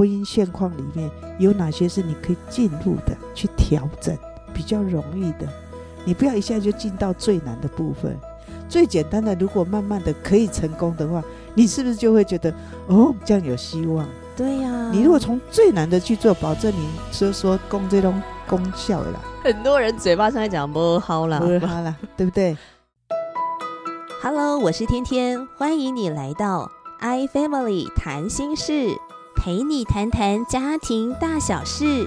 婚姻现况里面有哪些是你可以进入的，去调整比较容易的。你不要一下就进到最难的部分，最简单的，如果慢慢的可以成功的话，你是不是就会觉得哦，这样有希望？对呀，你如果从最难的去做，保证你说说功这种功效的啦。很多人嘴巴上在讲不好啦，不好啦，对不对？Hello，我是天天，欢迎你来到 i Family 谈心事，陪你谈谈家庭大小事。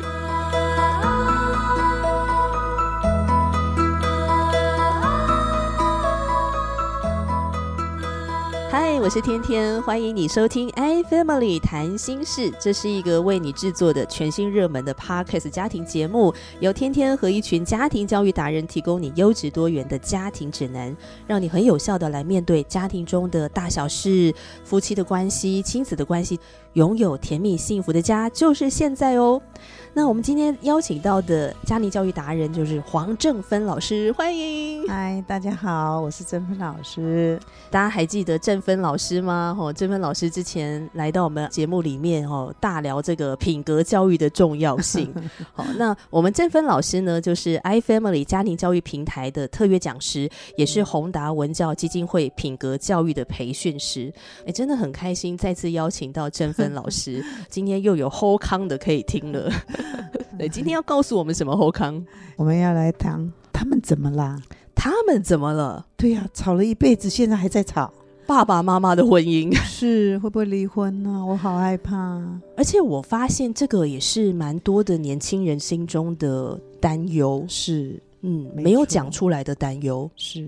嗨，我是天天，欢迎你收听《i Family 谈心事》，这是一个为你制作的全新热门的 Podcast 家庭节目，由天天和一群家庭教育达人提供你优质多元的家庭指南，让你很有效的来面对家庭中的大小事，夫妻的关系、亲子的关系。拥有甜蜜幸福的家就是现在哦。那我们今天邀请到的家庭教育达人就是黄正芬老师，欢迎。嗨，大家好，我是正芬老师。大家还记得正芬老师吗？哦，正芬老师之前来到我们节目里面哦，大聊这个品格教育的重要性。好，那我们正芬老师呢，就是 iFamily 家庭教育平台的特约讲师，也是宏达文教基金会品格教育的培训师。哎，真的很开心，再次邀请到正芬。老师，今天又有后康的可以听了。对，今天要告诉我们什么后康？我们要来谈他们怎么啦？他们怎么了？对呀，吵了一辈子，现在还在吵。爸爸妈妈的婚姻 是会不会离婚呢？我好害怕。而且我发现这个也是蛮多的年轻人心中的担忧。是，嗯，没有讲出来的担忧。是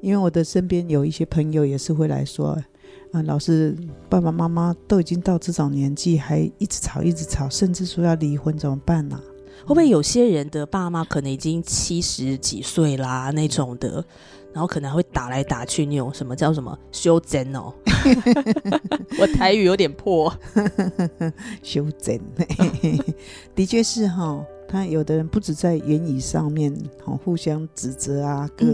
因为我的身边有一些朋友也是会来说。啊，老是，爸爸妈妈都已经到这种年纪，还一直吵，一直吵，甚至说要离婚，怎么办呢？会不会有些人的爸妈可能已经七十几岁啦那种的，然后可能会打来打去那种什么叫什么修真哦？我台语有点破，修真，的确是哈。他有的人不止在言语上面，好互相指责啊，各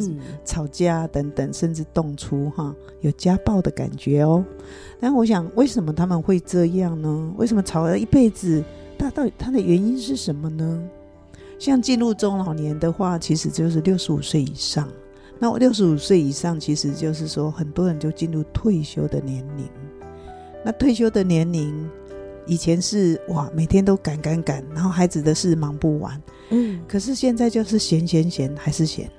吵架等等，甚至动粗哈，有家暴的感觉哦。但我想，为什么他们会这样呢？为什么吵了一辈子？他到底他的原因是什么呢？像进入中老年的话，其实就是六十五岁以上。那我六十五岁以上，其实就是说很多人就进入退休的年龄。那退休的年龄。以前是哇，每天都赶赶赶，然后孩子的事忙不完。嗯，可是现在就是闲闲闲还是闲，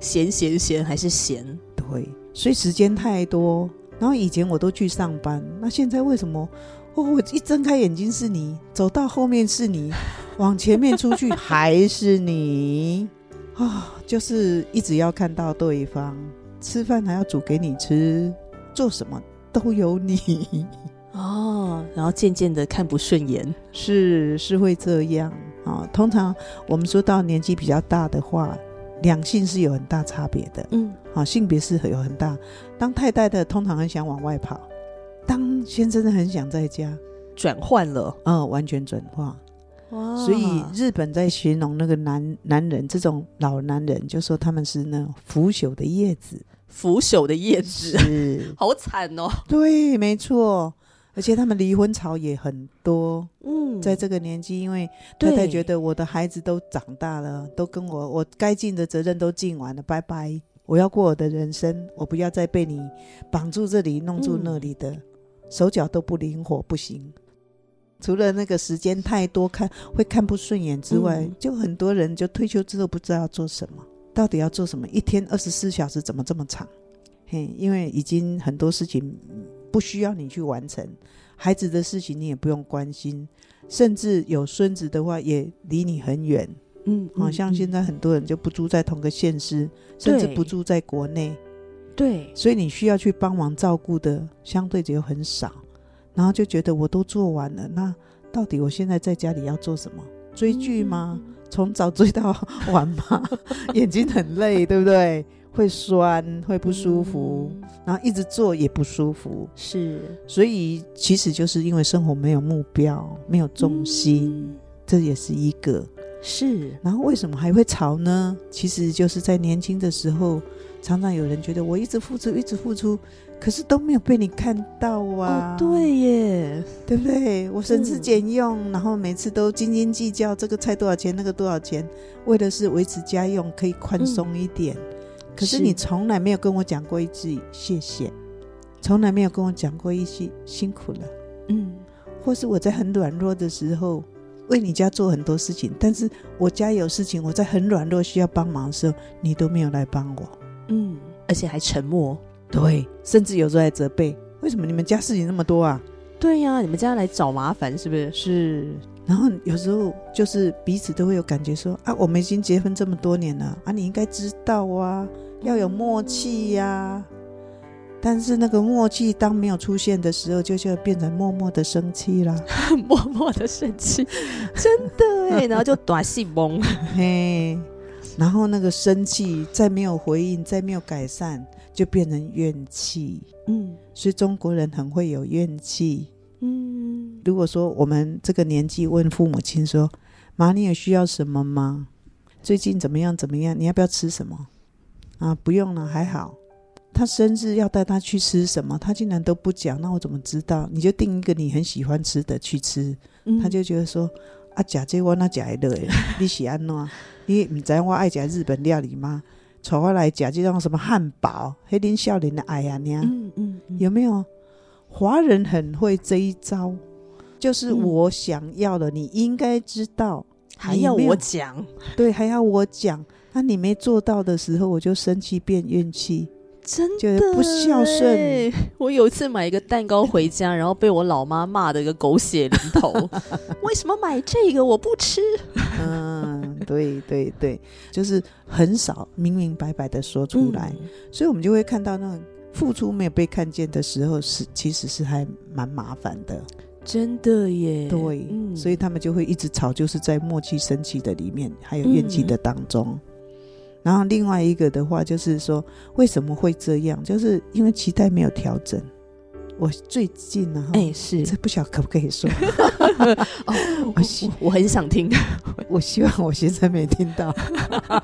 闲闲闲还是闲。对，所以时间太多。然后以前我都去上班，那现在为什么？哦，我一睁开眼睛是你，走到后面是你，往前面出去 还是你啊？就是一直要看到对方，吃饭还要煮给你吃，做什么都有你。哦，然后渐渐的看不顺眼，是是会这样啊。通常我们说到年纪比较大的话，两性是有很大差别的。嗯，啊，性别是有很大。当太太的通常很想往外跑，当先生的很想在家，转换了，嗯，完全转化。哇！所以日本在形容那个男男人，这种老男人，就说他们是那种腐朽的叶子，腐朽的叶子，是 好惨哦。对，没错。而且他们离婚潮也很多，嗯，在这个年纪，因为太太觉得我的孩子都长大了，都跟我我该尽的责任都尽完了，拜拜，我要过我的人生，我不要再被你绑住这里，弄住那里的，手脚都不灵活，不行。除了那个时间太多看会看不顺眼之外，就很多人就退休之后不知道要做什么，到底要做什么？一天二十四小时怎么这么长？嘿，因为已经很多事情。不需要你去完成孩子的事情，你也不用关心，甚至有孙子的话也离你很远。嗯，好像现在很多人就不住在同个县市，甚至不住在国内。对，所以你需要去帮忙照顾的相对就很少，然后就觉得我都做完了，那到底我现在在家里要做什么？追剧吗？从早追到晚吗？眼睛很累，对不对？会酸，会不舒服，然后一直做也不舒服，是，所以其实就是因为生活没有目标，没有重心，这也是一个是。然后为什么还会吵呢？其实就是在年轻的时候，常常有人觉得我一直付出，一直付出，可是都没有被你看到啊！对耶，对不对？我省吃俭用，然后每次都斤斤计较，这个菜多少钱，那个多少钱，为的是维持家用可以宽松一点。可是你从来没有跟我讲过一句谢谢，从来没有跟我讲过一句辛苦了。嗯，或是我在很软弱的时候为你家做很多事情，但是我家有事情，我在很软弱需要帮忙的时候，你都没有来帮我。嗯，而且还沉默。对，甚至有时候还责备，为什么你们家事情那么多啊？对呀，你们家来找麻烦是不是？是。然后有时候就是彼此都会有感觉说啊，我们已经结婚这么多年了啊，你应该知道啊，要有默契呀。但是那个默契当没有出现的时候，就就变成默默的生气啦，默默的生气，真的哎，然后就短戏懵嘿，然后那个生气再没有回应，再没有改善。就变成怨气，嗯，所以中国人很会有怨气，嗯。如果说我们这个年纪问父母亲说：“妈，你有需要什么吗？最近怎么样？怎么样？你要不要吃什么？”啊，不用了，还好。他生日要带他去吃什么，他竟然都不讲，那我怎么知道？你就定一个你很喜欢吃的去吃，他就觉得说：“啊，假这我那假的，你喜安喏？你唔知我爱食日本料理吗？”坐我来假这种什么汉堡、黑林笑脸的哎呀娘，嗯嗯，有没有？华人很会这一招，就是我想要的，你应该知道，还要我讲，对，还要我讲。那你没做到的时候，我就生气变怨气。真的不孝顺。我有一次买一个蛋糕回家，然后被我老妈骂的一个狗血淋头。为什么买这个？我不吃。嗯，对对对，就是很少明明白白的说出来，所以我们就会看到那种付出没有被看见的时候，是其实是还蛮麻烦的。真的耶。对，所以他们就会一直吵，就是在默契生气的里面，还有怨气的当中。然后另外一个的话，就是说为什么会这样？就是因为期待没有调整。我最近呢，哎，是这不晓得可不可以说？哦，我希我很想听，我希望我先生没听到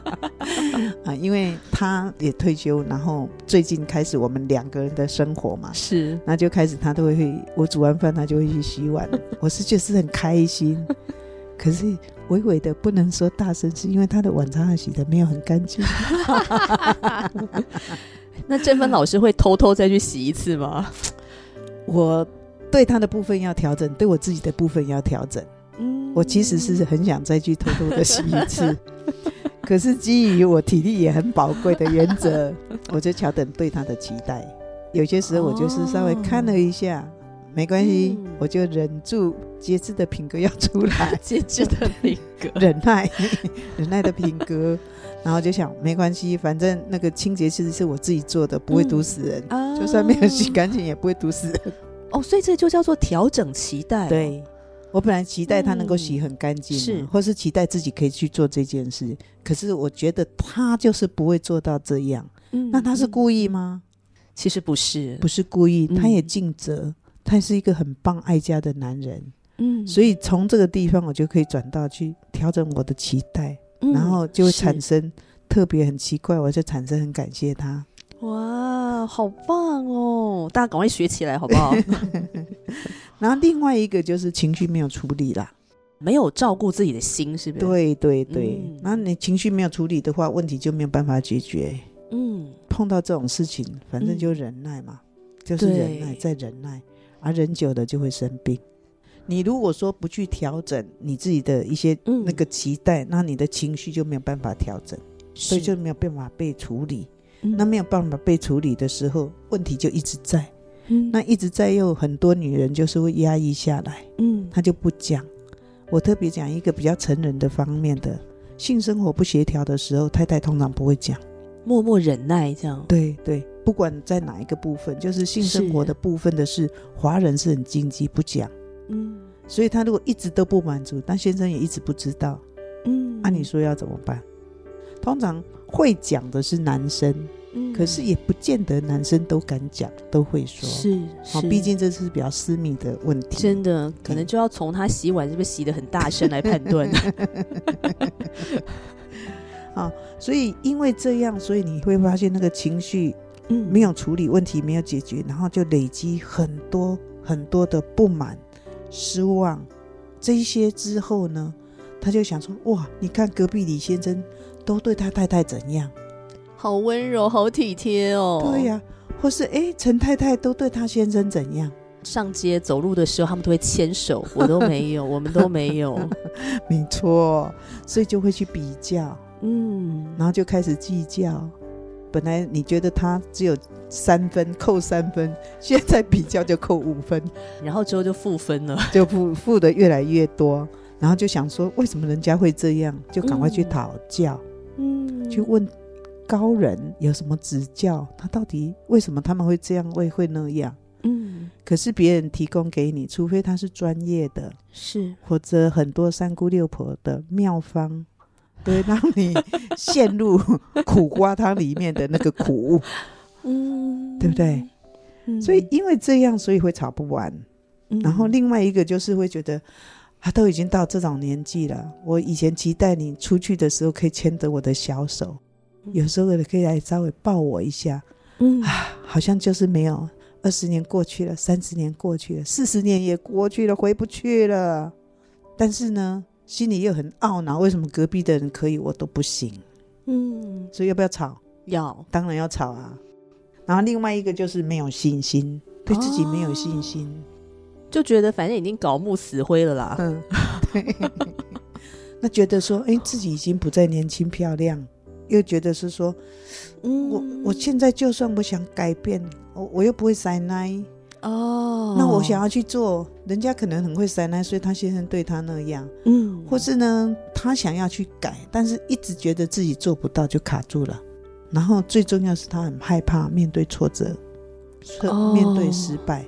啊，因为他也退休，然后最近开始我们两个人的生活嘛，是，那就开始他都会我煮完饭，他就会去洗碗，我是就是很开心，可是。微微的不能说大声，是因为他的碗茶洗的没有很干净。那郑芬老师会偷偷再去洗一次吗？我对他的部分要调整，对我自己的部分要调整。嗯，我其实是很想再去偷偷的洗一次，可是基于我体力也很宝贵的原则，我就调整对他的期待。有些时候我就是稍微看了一下。没关系，我就忍住节制的品格要出来，节制的品格，忍耐，忍耐的品格，然后就想没关系，反正那个清洁其实是我自己做的，不会毒死人，就算没有洗干净也不会毒死人。哦，所以这就叫做调整期待。对，我本来期待他能够洗很干净，是，或是期待自己可以去做这件事，可是我觉得他就是不会做到这样。嗯，那他是故意吗？其实不是，不是故意，他也尽责。他是一个很棒爱家的男人，嗯，所以从这个地方我就可以转到去调整我的期待，然后就会产生特别很奇怪，我就产生很感谢他。哇，好棒哦！大家赶快学起来好不好？然后另外一个就是情绪没有处理啦，没有照顾自己的心，是不是？对对对，那你情绪没有处理的话，问题就没有办法解决。嗯，碰到这种事情，反正就忍耐嘛，就是忍耐再忍耐。而忍久了就会生病。你如果说不去调整你自己的一些那个期待，那你的情绪就没有办法调整，所以就没有办法被处理。那没有办法被处理的时候，问题就一直在。那一直在，又很多女人就是会压抑下来。嗯，她就不讲。我特别讲一个比较成人的方面的性生活不协调的时候，太太通常不会讲，默默忍耐这样。对对。不管在哪一个部分，就是性生活的部分的是，华人是很禁忌不讲。嗯，所以他如果一直都不满足，但先生也一直不知道。嗯，按你说要怎么办？通常会讲的是男生，嗯，可是也不见得男生都敢讲，都会说。是，好，毕竟这是比较私密的问题。真的，可能就要从他洗碗是不是洗的很大声来判断。啊，所以因为这样，所以你会发现那个情绪。嗯，没有处理问题，没有解决，然后就累积很多很多的不满、失望，这一些之后呢，他就想说：哇，你看隔壁李先生都对他太太怎样，好温柔，好体贴哦。对呀，或是哎，陈太太都对他先生怎样？上街走路的时候，他们都会牵手，我都没有，我们都没有。没错，所以就会去比较，嗯，然后就开始计较。本来你觉得他只有三分，扣三分，现在比较就扣五分，然后之后就负分了，就负负的越来越多。然后就想说，为什么人家会这样？就赶快去讨教，嗯，去问高人有什么指教，他到底为什么他们会这样，会会那样？嗯，可是别人提供给你，除非他是专业的，是或者很多三姑六婆的妙方，对，让你陷入苦瓜汤里面的那个苦，嗯，对不对？所以因为这样，所以会吵不完。然后另外一个就是会觉得，他都已经到这种年纪了，我以前期待你出去的时候可以牵着我的小手，有时候可以来稍微抱我一下，嗯啊，好像就是没有。二十年过去了，三十年过去了，四十年也过去了，回不去了。但是呢，心里又很懊恼，为什么隔壁的人可以，我都不行？嗯，所以要不要吵？要，当然要吵啊。然后另外一个就是没有信心，对自己没有信心，就觉得反正已经搞木死灰了啦。嗯，对。那觉得说，哎，自己已经不再年轻漂亮，又觉得是说，嗯，我我现在就算我想改变。我我又不会塞奶哦，那我想要去做，人家可能很会塞奶，所以他先生对他那样，嗯，或是呢，他想要去改，但是一直觉得自己做不到，就卡住了。然后最重要是他很害怕面对挫折，面对失败。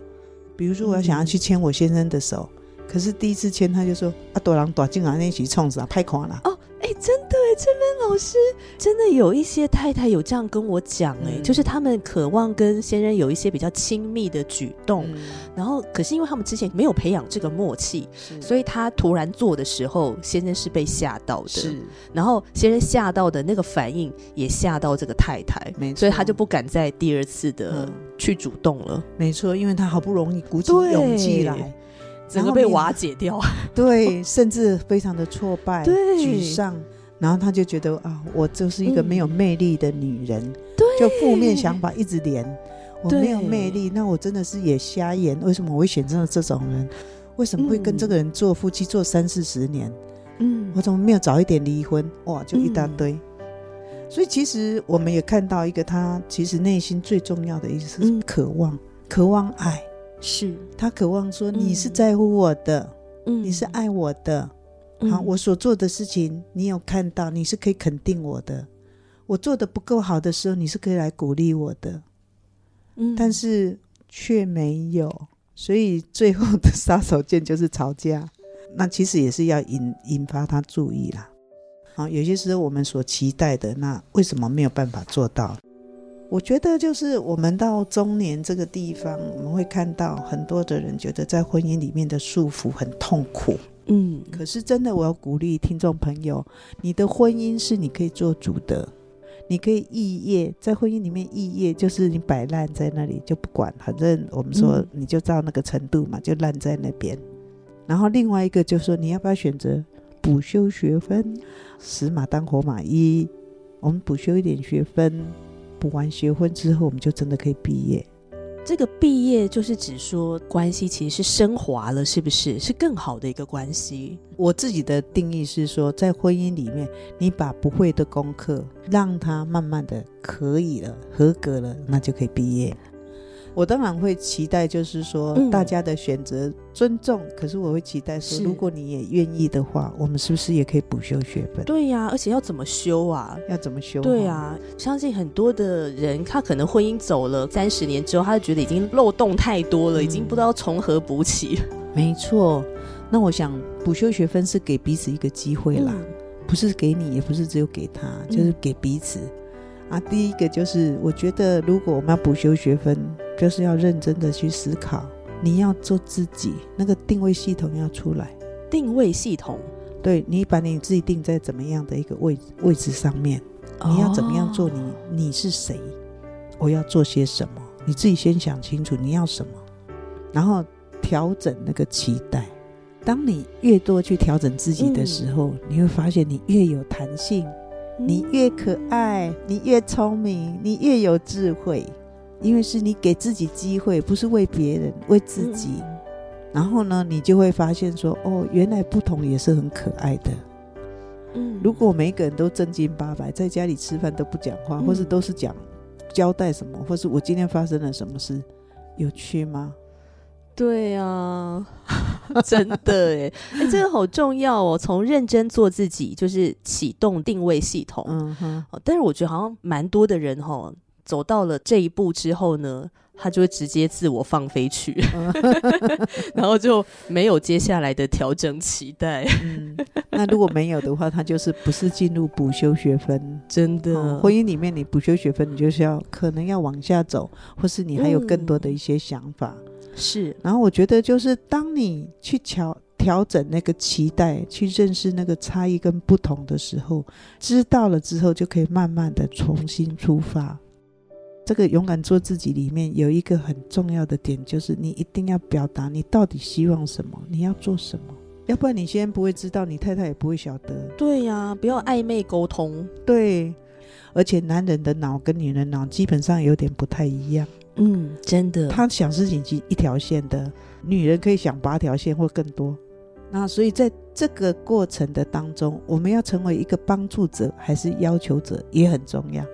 比如说，我要想要去牵我先生的手，可是第一次牵他就说：“啊，多郎多进啊，那起冲死，拍垮了。”哎，真的哎，这边老师真的有一些太太有这样跟我讲哎，就是他们渴望跟先生有一些比较亲密的举动，然后可是因为他们之前没有培养这个默契，所以他突然做的时候，先生是被吓到的，是，然后先生吓到的那个反应也吓到这个太太，没错，所以他就不敢再第二次的去主动了，没错，因为他好不容易鼓起勇气来。整个被瓦解掉，对，甚至非常的挫败、沮丧，然后他就觉得啊，我就是一个没有魅力的女人，对，就负面想法一直连，我没有魅力，那我真的是也瞎眼，为什么我会选择这种人？为什么会跟这个人做夫妻做三四十年？嗯，我怎么没有早一点离婚？哇，就一大堆。所以其实我们也看到一个，他其实内心最重要的意思是渴望，渴望爱。是。他渴望说你是在乎我的，嗯，你是爱我的，好，我所做的事情你有看到，你是可以肯定我的，我做的不够好的时候，你是可以来鼓励我的，嗯，但是却没有，所以最后的杀手锏就是吵架，那其实也是要引引发他注意啦，好，有些时候我们所期待的，那为什么没有办法做到？我觉得就是我们到中年这个地方，我们会看到很多的人觉得在婚姻里面的束缚很痛苦。嗯，可是真的，我要鼓励听众朋友，你的婚姻是你可以做主的，你可以异业，在婚姻里面异业就是你摆烂在那里就不管，反正我们说你就到那个程度嘛，就烂在那边。然后另外一个就是说，你要不要选择补修学分，死马当活马医，我们补修一点学分。补完学分之后，我们就真的可以毕业。这个毕业就是指说关系其实是升华了，是不是？是更好的一个关系。我自己的定义是说，在婚姻里面，你把不会的功课让他慢慢的可以了，合格了，那就可以毕业。我当然会期待，就是说大家的选择尊重。可是我会期待说，如果你也愿意的话，我们是不是也可以补修学分？对呀，而且要怎么修啊？要怎么修？对啊，相信很多的人，他可能婚姻走了三十年之后，他就觉得已经漏洞太多了，已经不知道从何补起。没错，那我想补修学分是给彼此一个机会啦，不是给你，也不是只有给他，就是给彼此。啊，第一个就是，我觉得如果我们要补修学分，就是要认真的去思考，你要做自己，那个定位系统要出来。定位系统，对你把你自己定在怎么样的一个位位置上面，你要怎么样做？你你是谁？我要做些什么？你自己先想清楚你要什么，然后调整那个期待。当你越多去调整自己的时候，你会发现你越有弹性，你越可爱，你越聪明，你越有智慧。因为是你给自己机会，不是为别人，为自己。然后呢，你就会发现说，哦，原来不同也是很可爱的。嗯，如果每个人都正经八百，在家里吃饭都不讲话，或是都是讲交代什么，或是我今天发生了什么事，有趣吗？对呀，真的哎，哎，这个好重要哦。从认真做自己，就是启动定位系统。嗯哼，但是我觉得好像蛮多的人哈，走到了这一步之后呢。他就会直接自我放飞去，然后就没有接下来的调整期待。嗯，那如果没有的话，他就是不是进入补修学分？真的，婚姻里面你补修学分，你就是要可能要往下走，或是你还有更多的一些想法。是，然后我觉得就是当你去调调整那个期待，去认识那个差异跟不同的时候，知道了之后，就可以慢慢的重新出发。这个勇敢做自己里面有一个很重要的点，就是你一定要表达你到底希望什么，你要做什么，要不然你先不会知道，你太太也不会晓得。对呀，不要暧昧沟通。对，而且男人的脑跟女人脑基本上有点不太一样。嗯，真的。他想事情是一条线的，女人可以想八条线或更多。那所以在这个过程的当中，我们要成为一个帮助者还是要求者也很重要。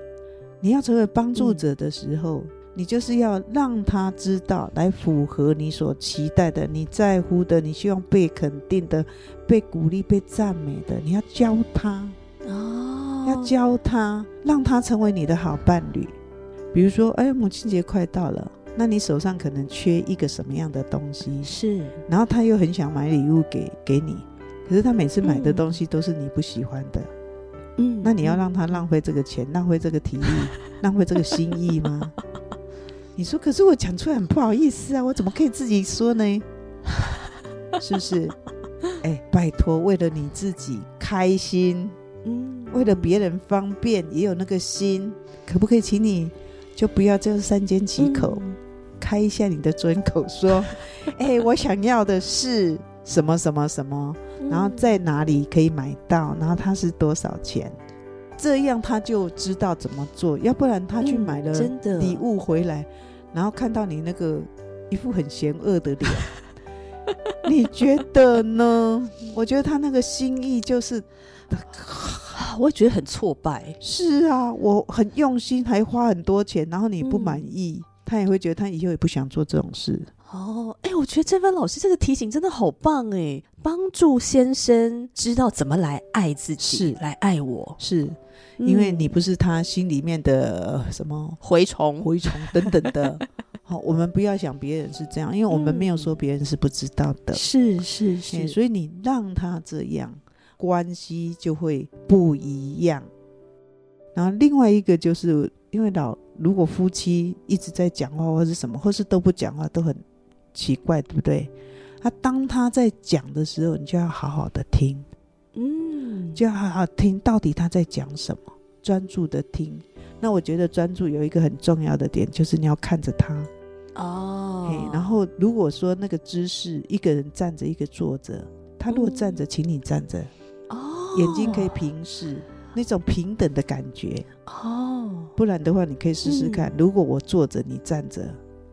你要成为帮助者的时候，你就是要让他知道，来符合你所期待的、你在乎的、你希望被肯定的、被鼓励、被赞美的。你要教他哦，要教他，让他成为你的好伴侣。比如说，哎，母亲节快到了，那你手上可能缺一个什么样的东西？是，然后他又很想买礼物给给你，可是他每次买的东西都是你不喜欢的。嗯，那你要让他浪费这个钱，浪费这个体力，浪费这个心意吗？你说，可是我讲出来很不好意思啊，我怎么可以自己说呢？是不是？哎，拜托，为了你自己开心，嗯，为了别人方便，也有那个心，可不可以请你就不要这样三缄其口，开一下你的尊口，说，哎，我想要的是什么什么什么。然后在哪里可以买到？然后他是多少钱？这样他就知道怎么做。要不然他去买了礼物回来，然后看到你那个一副很嫌恶的脸，你觉得呢？我觉得他那个心意就是，我觉得很挫败。是啊，我很用心，还花很多钱，然后你不满意，他也会觉得他以后也不想做这种事。哦，哎，我觉得郑芬老师这个提醒真的好棒哎，帮助先生知道怎么来爱自己，是来爱我，是因为你不是他心里面的什么蛔虫、蛔虫 等等的。好，我们不要想别人是这样，因为我们没有说别人是不知道的，是是是，所以你让他这样，关系就会不一样。然后另外一个就是因为老如果夫妻一直在讲话或是什么，或是都不讲话，都很。奇怪，对不对？他当他在讲的时候，你就要好好的听，嗯，就要好好听到底他在讲什么，专注的听。那我觉得专注有一个很重要的点，就是你要看着他哦。然后如果说那个姿势，一个人站着，一个坐着，他如果站着，请你站着哦，眼睛可以平视，那种平等的感觉哦。不然的话，你可以试试看，如果我坐着，你站着。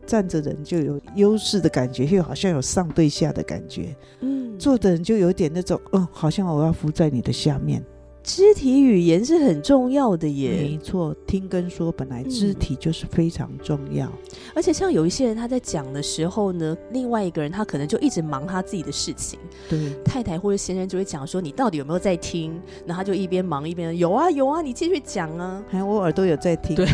站着人就有优势的感觉，又好像有上对下的感觉。嗯，坐的人就有点那种，嗯，好像我要伏在你的下面。肢体语言是很重要的耶，没错，听跟说本来肢体就是非常重要。而且像有一些人他在讲的时候呢，另外一个人他可能就一直忙他自己的事情。对，太太或者先生就会讲说：“你到底有没有在听？”然后他就一边忙一边有啊有啊，你继续讲啊。还有我耳朵有在听。对。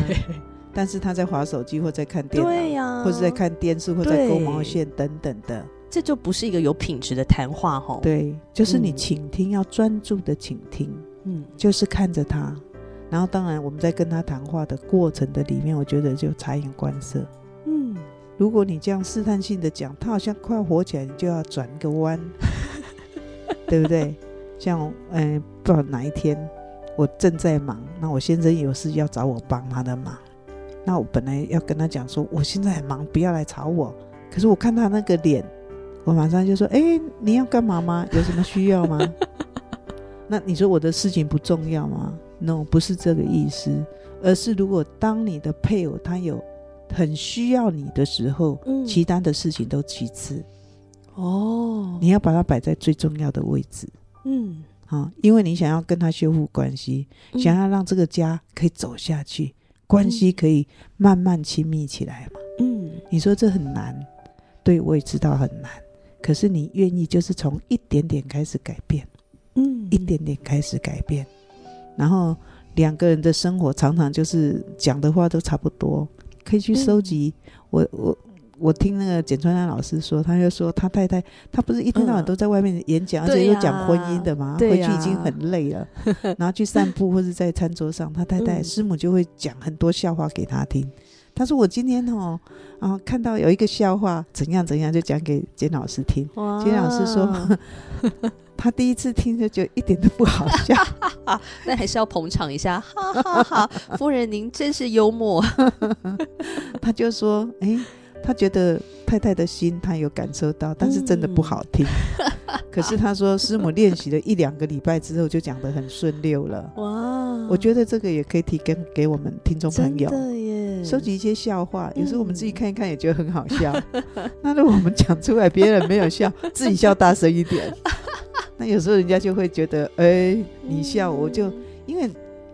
但是他在划手机，或在看电脑，或者在看电视，或在勾毛线等等的，这就不是一个有品质的谈话哈。对，就是你倾听，要专注的倾听，嗯，就是看着他，然后当然我们在跟他谈话的过程的里面，我觉得就察言观色，嗯，如果你这样试探性的讲，他好像快要火起来，你就要转个弯，对不对？像嗯，不知道哪一天我正在忙，那我先生有事要找我帮他的忙。那我本来要跟他讲说，我现在很忙，不要来吵我。可是我看他那个脸，我马上就说：“哎，你要干嘛吗？有什么需要吗？”那你说我的事情不重要吗？No，不是这个意思，而是如果当你的配偶他有很需要你的时候，嗯，其他的事情都其次。哦，你要把它摆在最重要的位置。嗯，好，因为你想要跟他修复关系，想要让这个家可以走下去，关系可以慢慢亲密起来嘛。嗯，你说这很难，对我也知道很难，可是你愿意就是从一点点开始改变。嗯，一点点开始改变，然后两个人的生活常常就是讲的话都差不多，可以去收集。我我我听那个简川安老师说，他就说他太太，他不是一天到晚都在外面演讲，而且又讲婚姻的嘛，回去已经很累了，然后去散步或者在餐桌上，他太太师母就会讲很多笑话给他听。他说我今天哦，啊看到有一个笑话怎样怎样，就讲给简老师听。简老师说。他第一次听就觉得一点都不好笑，那还是要捧场一下，哈哈哈！夫人您真是幽默。他就说：“哎，他觉得太太的心他有感受到，但是真的不好听。可是他说师母练习了一两个礼拜之后就讲得很顺溜了。哇！我觉得这个也可以提供给我们听众朋友，收集一些笑话，有时候我们自己看一看也觉得很好笑。那如果我们讲出来，别人没有笑，自己笑大声一点。”那有时候人家就会觉得，哎，你笑我就，因为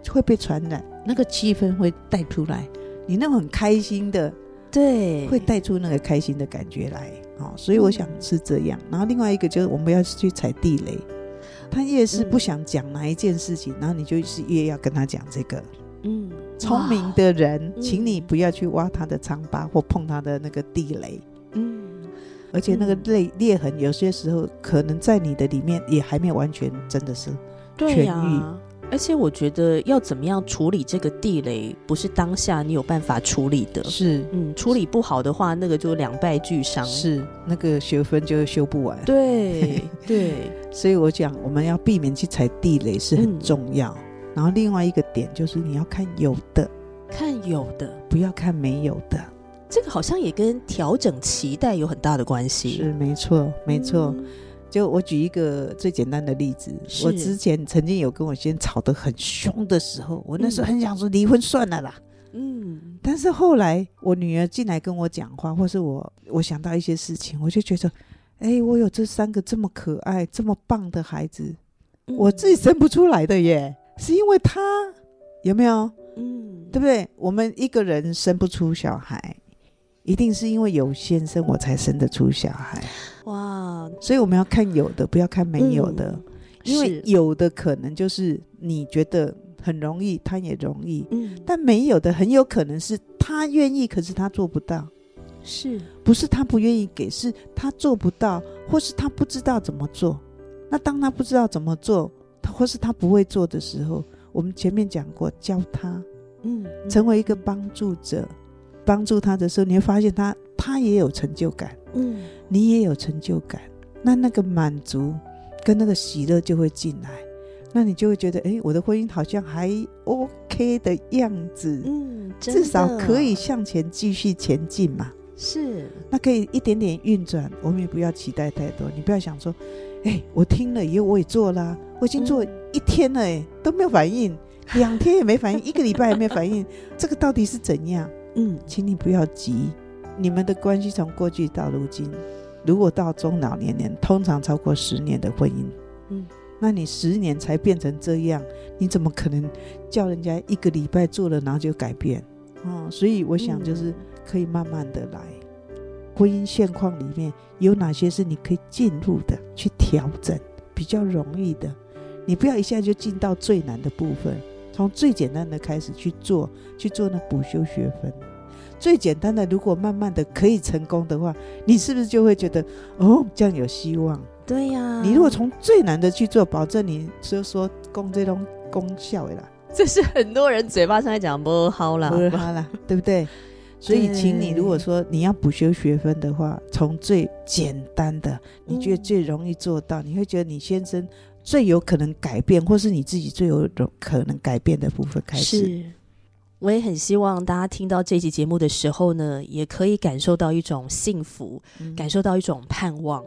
会被传染，那个气氛会带出来，你那种很开心的，对，会带出那个开心的感觉来，哦，所以我想是这样。然后另外一个就是我们要去踩地雷，他越是不想讲哪一件事情，然后你就是越要跟他讲这个。嗯，聪明的人，请你不要去挖他的疮疤或碰他的那个地雷。嗯。而且那个裂裂痕，有些时候可能在你的里面也还没有完全真的是痊愈。而且我觉得要怎么样处理这个地雷，不是当下你有办法处理的。是，嗯，处理不好的话，那个就两败俱伤。是，那个学分就修不完。对对，所以我讲我们要避免去踩地雷是很重要。然后另外一个点就是你要看有的，看有的，不要看没有的。这个好像也跟调整期待有很大的关系。是没错，没错。就我举一个最简单的例子，我之前曾经有跟我先吵得很凶的时候，我那时候很想说离婚算了啦。嗯。但是后来我女儿进来跟我讲话，或是我我想到一些事情，我就觉得，哎，我有这三个这么可爱、这么棒的孩子，我自己生不出来的耶，是因为他有没有？嗯，对不对？我们一个人生不出小孩。一定是因为有先生，我才生得出小孩。哇！所以我们要看有的，不要看没有的。因为有的可能就是你觉得很容易，他也容易。嗯。但没有的很有可能是他愿意，可是他做不到。是不是他不愿意给？是他做不到，或是他不知道怎么做。那当他不知道怎么做，或是他不会做的时候，我们前面讲过，教他，嗯，成为一个帮助者。帮助他的时候，你会发现他他也有成就感，嗯，你也有成就感，那那个满足跟那个喜乐就会进来，那你就会觉得，哎，我的婚姻好像还 OK 的样子，嗯，至少可以向前继续前进嘛，是，那可以一点点运转，我们也不要期待太多，你不要想说，哎，我听了以后我也做啦，我已经做一天了，哎，都没有反应，两天也没反应，一个礼拜也没反应，这个到底是怎样？嗯，请你不要急。你们的关系从过去到如今，如果到中老年年，通常超过十年的婚姻，嗯，那你十年才变成这样，你怎么可能叫人家一个礼拜做了然后就改变？哦，所以我想就是可以慢慢的来。婚姻现况里面有哪些是你可以进入的，去调整比较容易的？你不要一下就进到最难的部分。从最简单的开始去做，去做那补修学分。最简单的，如果慢慢的可以成功的话，你是不是就会觉得哦，这样有希望？对呀。你如果从最难的去做，保证你就说功这种功效的啦。这是很多人嘴巴上在讲不好了，不好了，对不对？所以，请你如果说你要补修学分的话，从最简单的，你觉得最容易做到，你会觉得你先生。最有可能改变，或是你自己最有可能改变的部分开始。我也很希望大家听到这期节目的时候呢，也可以感受到一种幸福，感受到一种盼望。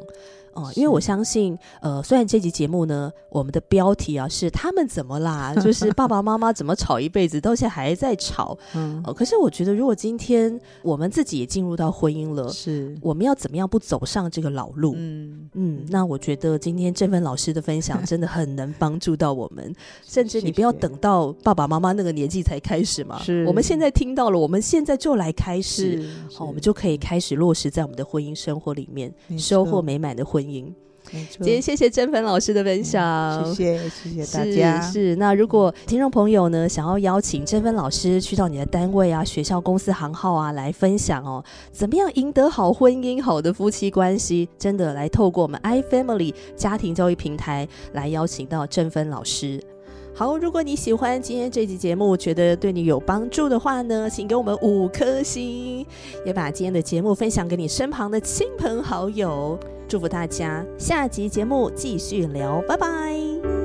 哦，因为我相信，呃，虽然这集节目呢，我们的标题啊是他们怎么啦，就是爸爸妈妈怎么吵一辈子，到现在还在吵，嗯，哦，可是我觉得，如果今天我们自己也进入到婚姻了，是，我们要怎么样不走上这个老路？嗯嗯，那我觉得今天郑芬老师的分享真的很能帮助到我们，甚至你不要等到爸爸妈妈那个年纪才开始嘛，是，我们现在听到了，我们现在就来开始，好，我们就可以开始落实在我们的婚姻生活里面，收获美满的婚。今天谢谢甄粉老师的分享，谢谢谢谢大家。是那如果听众朋友呢，想要邀请甄粉老师去到你的单位啊、学校、公司、行号啊来分享哦，怎么样赢得好婚姻、好的夫妻关系？真的来透过我们 iFamily 家庭教育平台来邀请到甄芬老师。好，如果你喜欢今天这集节目，觉得对你有帮助的话呢，请给我们五颗星，也把今天的节目分享给你身旁的亲朋好友。祝福大家，下集节目继续聊，拜拜。